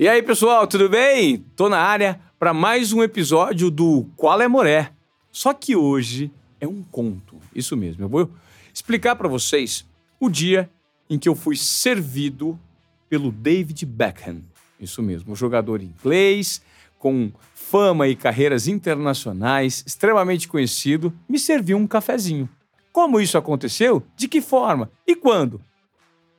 E aí, pessoal, tudo bem? Tô na área para mais um episódio do Qual é Moré. Só que hoje é um conto. Isso mesmo. Eu vou explicar para vocês o dia em que eu fui servido pelo David Beckham. Isso mesmo, um jogador inglês com fama e carreiras internacionais, extremamente conhecido, me serviu um cafezinho. Como isso aconteceu? De que forma? E quando?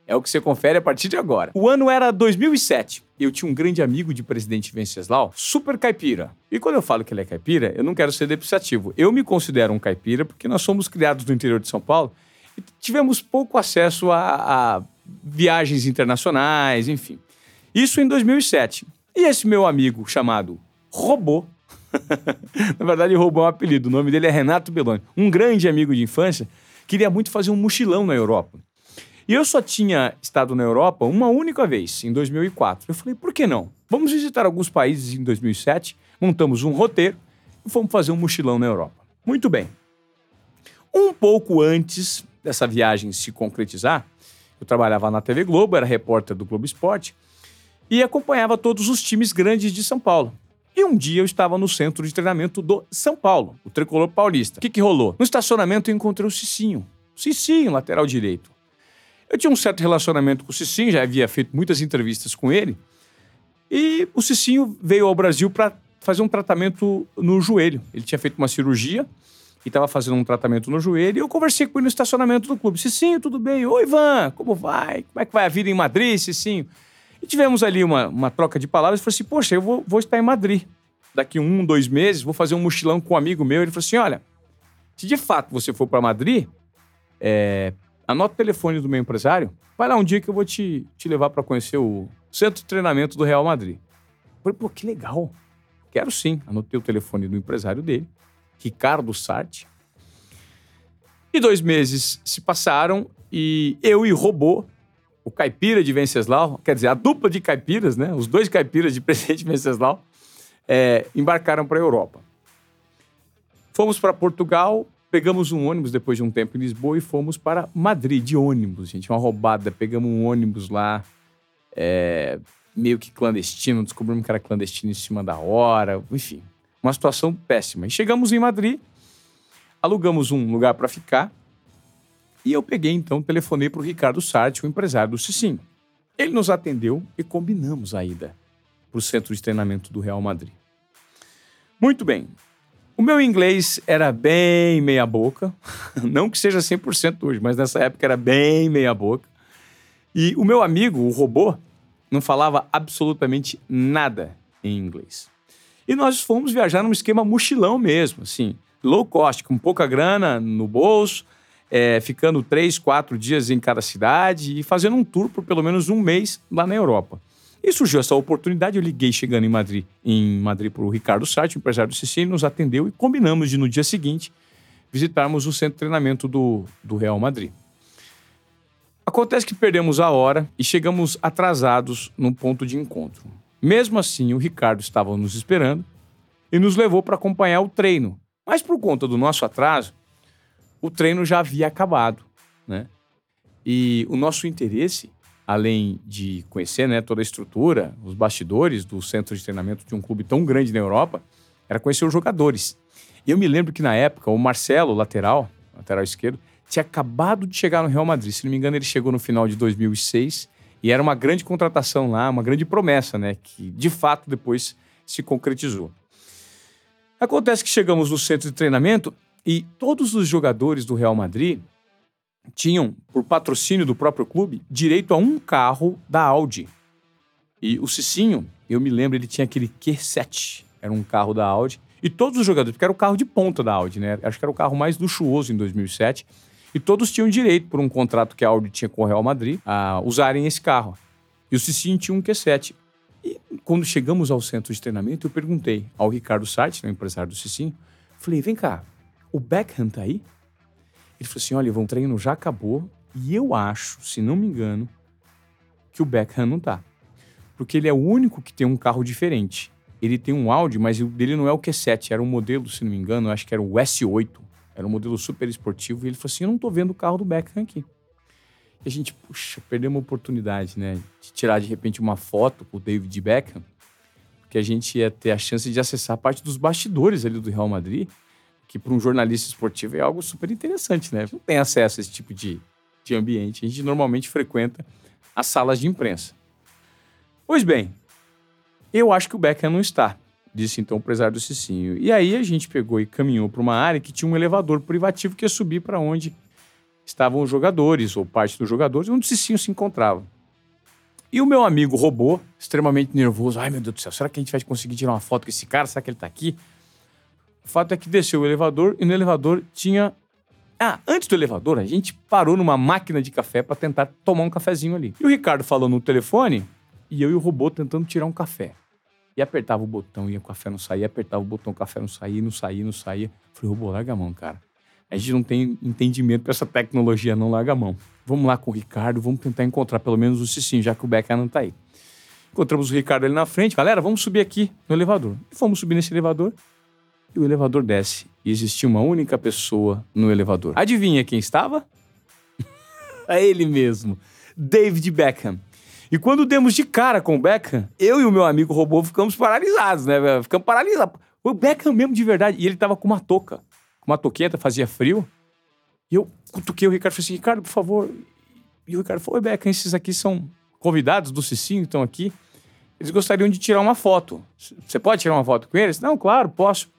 É o que você confere a partir de agora. O ano era 2007. Eu tinha um grande amigo de presidente Venceslau, super caipira. E quando eu falo que ele é caipira, eu não quero ser depreciativo. Eu me considero um caipira porque nós somos criados no interior de São Paulo e tivemos pouco acesso a, a viagens internacionais, enfim. Isso em 2007. E esse meu amigo chamado Robô, na verdade, roubou um apelido. O nome dele é Renato Belloni, um grande amigo de infância, queria muito fazer um mochilão na Europa. E eu só tinha estado na Europa uma única vez, em 2004. Eu falei, por que não? Vamos visitar alguns países em 2007, montamos um roteiro e fomos fazer um mochilão na Europa. Muito bem. Um pouco antes dessa viagem se concretizar, eu trabalhava na TV Globo, era repórter do Globo Esporte e acompanhava todos os times grandes de São Paulo. E um dia eu estava no centro de treinamento do São Paulo, o tricolor paulista. O que, que rolou? No estacionamento eu encontrei o Cicinho. Cicinho, lateral direito. Eu tinha um certo relacionamento com o Cicinho, já havia feito muitas entrevistas com ele. E o Cicinho veio ao Brasil para fazer um tratamento no joelho. Ele tinha feito uma cirurgia e estava fazendo um tratamento no joelho. E eu conversei com ele no estacionamento do clube. Cicinho, tudo bem? Oi, Ivan, como vai? Como é que vai a vida em Madrid, Cicinho? E tivemos ali uma, uma troca de palavras. Eu falei assim: Poxa, eu vou, vou estar em Madrid. Daqui um, dois meses, vou fazer um mochilão com um amigo meu. Ele falou assim: Olha, se de fato você for para Madrid, é, anota o telefone do meu empresário. Vai lá um dia que eu vou te, te levar para conhecer o centro de treinamento do Real Madrid. Eu falei: Pô, que legal. Quero sim. Anotei o telefone do empresário dele, Ricardo Sarti. E dois meses se passaram e eu e robô o caipira de Venceslau, quer dizer, a dupla de caipiras, né? Os dois caipiras de presidente Venceslau é, embarcaram para a Europa. Fomos para Portugal, pegamos um ônibus depois de um tempo em Lisboa e fomos para Madrid de ônibus, gente. Uma roubada. Pegamos um ônibus lá, é, meio que clandestino, descobrimos que era clandestino em cima da hora, enfim. Uma situação péssima. E chegamos em Madrid, alugamos um lugar para ficar e eu peguei então, telefonei para o Ricardo Sarti, o empresário do Cicinho. Ele nos atendeu e combinamos a ida para o centro de treinamento do Real Madrid. Muito bem. O meu inglês era bem meia boca, não que seja 100% hoje, mas nessa época era bem meia boca. E o meu amigo, o robô, não falava absolutamente nada em inglês. E nós fomos viajar num esquema mochilão mesmo, assim, low cost, com pouca grana no bolso, é, ficando três, quatro dias em cada cidade e fazendo um tour por pelo menos um mês lá na Europa. E surgiu essa oportunidade, eu liguei chegando em Madrid, em Madrid para o Ricardo Sartre, empresário do CC, nos atendeu e combinamos de no dia seguinte visitarmos o centro de treinamento do, do Real Madrid. Acontece que perdemos a hora e chegamos atrasados no ponto de encontro. Mesmo assim, o Ricardo estava nos esperando e nos levou para acompanhar o treino. Mas por conta do nosso atraso, o treino já havia acabado, né? E o nosso interesse, além de conhecer né, toda a estrutura, os bastidores do centro de treinamento de um clube tão grande na Europa, era conhecer os jogadores. E eu me lembro que na época o Marcelo, lateral, lateral esquerdo, tinha acabado de chegar no Real Madrid. Se não me engano, ele chegou no final de 2006 e era uma grande contratação lá, uma grande promessa, né? Que de fato depois se concretizou. Acontece que chegamos no centro de treinamento e todos os jogadores do Real Madrid tinham, por patrocínio do próprio clube, direito a um carro da Audi. E o Cicinho, eu me lembro, ele tinha aquele Q7, era um carro da Audi. E todos os jogadores, porque era o carro de ponta da Audi, né? Acho que era o carro mais luxuoso em 2007. E todos tinham direito, por um contrato que a Audi tinha com o Real Madrid, a usarem esse carro. E o Cicinho tinha um Q7. E quando chegamos ao centro de treinamento, eu perguntei ao Ricardo Sarte, né, empresário do Cicinho, falei, vem cá, o Beckham tá aí? Ele falou assim: olha, o treino já acabou e eu acho, se não me engano, que o Beckham não tá. Porque ele é o único que tem um carro diferente. Ele tem um Audi, mas o dele não é o Q7, era um modelo, se não me engano, acho que era o S8. Era um modelo super esportivo. E ele falou assim: eu não tô vendo o carro do Beckham aqui. E a gente, puxa, perdeu uma oportunidade, né? De tirar de repente uma foto com o David Beckham, que a gente ia ter a chance de acessar a parte dos bastidores ali do Real Madrid, que para um jornalista esportivo é algo super interessante, né? Não tem acesso a esse tipo de, de ambiente. A gente normalmente frequenta as salas de imprensa. Pois bem, eu acho que o Beckham não está, disse então o empresário do Cicinho. E aí a gente pegou e caminhou para uma área que tinha um elevador privativo que ia subir para onde estavam os jogadores, ou parte dos jogadores, onde o Cicinho se encontrava. E o meu amigo robô, extremamente nervoso, ai meu Deus do céu, será que a gente vai conseguir tirar uma foto com esse cara? Será que ele está aqui? O fato é que desceu o elevador e no elevador tinha. Ah, antes do elevador, a gente parou numa máquina de café para tentar tomar um cafezinho ali. E o Ricardo falou no telefone e eu e o robô tentando tirar um café. E apertava o botão e o café não saía, apertava o botão, o café não saía, não saía, não saía. Falei, robô, larga a mão, cara. A gente não tem entendimento para essa tecnologia, não larga a mão. Vamos lá com o Ricardo, vamos tentar encontrar pelo menos o Cicinho, já que o Becker não tá aí. Encontramos o Ricardo ali na frente. Galera, vamos subir aqui no elevador. E fomos subir nesse elevador. E o elevador desce. E existia uma única pessoa no elevador. Adivinha quem estava? é ele mesmo. David Beckham. E quando demos de cara com o Beckham, eu e o meu amigo robô ficamos paralisados, né? Ficamos paralisados. O Beckham mesmo de verdade. E ele tava com uma touca uma toqueta, fazia frio. E eu cutuquei o Ricardo e falei assim: Ricardo, por favor. E o Ricardo falou: Oi, Beca, esses aqui são convidados do Cicinho, estão aqui. Eles gostariam de tirar uma foto. Você pode tirar uma foto com eles? Não, claro, posso.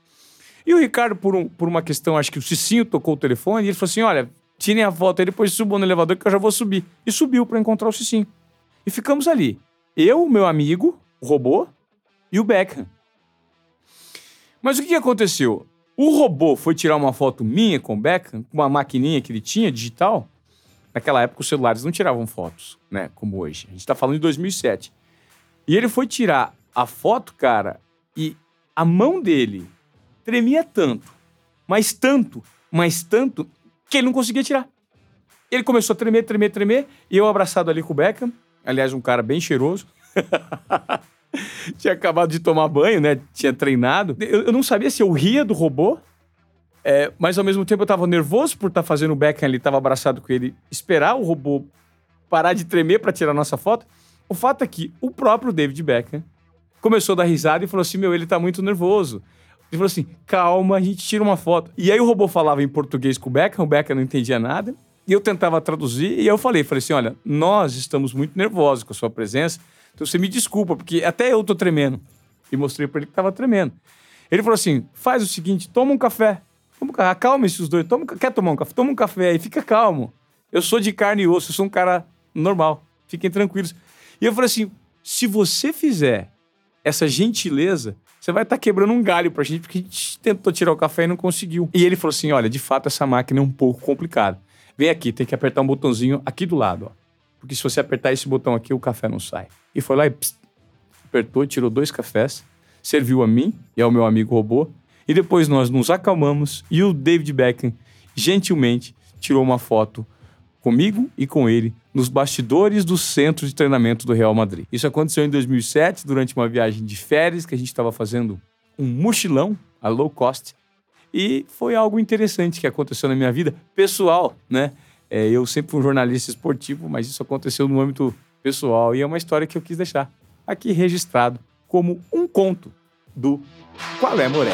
E o Ricardo, por, um, por uma questão, acho que o Cicinho tocou o telefone e ele falou assim: Olha, tirem a foto aí, depois subam no elevador que eu já vou subir. E subiu para encontrar o Cicinho. E ficamos ali. Eu, meu amigo, o robô e o Beckham. Mas o que aconteceu? O robô foi tirar uma foto minha com o Beckham, com uma maquininha que ele tinha, digital. Naquela época os celulares não tiravam fotos, né? Como hoje. A gente tá falando de 2007. E ele foi tirar a foto, cara, e a mão dele tremia tanto, mas tanto, mas tanto, que ele não conseguia tirar. Ele começou a tremer, tremer, tremer, e eu abraçado ali com o Beckham, aliás, um cara bem cheiroso. tinha acabado de tomar banho, né? Tinha treinado. Eu, eu não sabia se eu ria do robô, é, mas ao mesmo tempo eu tava nervoso por estar tá fazendo o Beckham ali, tava abraçado com ele, esperar o robô parar de tremer para tirar nossa foto. O fato é que o próprio David Beckham começou a dar risada e falou assim: Meu, ele tá muito nervoso. Ele falou assim: calma, a gente tira uma foto. E aí o robô falava em português com o Beckham, o Beckham não entendia nada. E eu tentava traduzir e eu falei, falei assim, olha, nós estamos muito nervosos com a sua presença, então você me desculpa, porque até eu tô tremendo. E mostrei para ele que tava tremendo. Ele falou assim: faz o seguinte, toma um café. Toma um café. Acalma esses dois. Toma, quer tomar um café? Toma um café aí, fica calmo. Eu sou de carne e osso, eu sou um cara normal. Fiquem tranquilos. E eu falei assim: se você fizer essa gentileza, você vai estar tá quebrando um galho pra gente, porque a gente tentou tirar o café e não conseguiu. E ele falou assim: olha, de fato, essa máquina é um pouco complicada. Vem aqui, tem que apertar um botãozinho aqui do lado, ó. Porque se você apertar esse botão aqui, o café não sai. E foi lá e pss, apertou, tirou dois cafés, serviu a mim e ao meu amigo robô. E depois nós nos acalmamos e o David Beckham gentilmente tirou uma foto comigo e com ele nos bastidores do centro de treinamento do Real Madrid. Isso aconteceu em 2007, durante uma viagem de férias que a gente estava fazendo um mochilão a low cost. E foi algo interessante que aconteceu na minha vida pessoal, né? É, eu sempre fui um jornalista esportivo, mas isso aconteceu no âmbito pessoal e é uma história que eu quis deixar aqui registrado como um conto do Qual é Moré.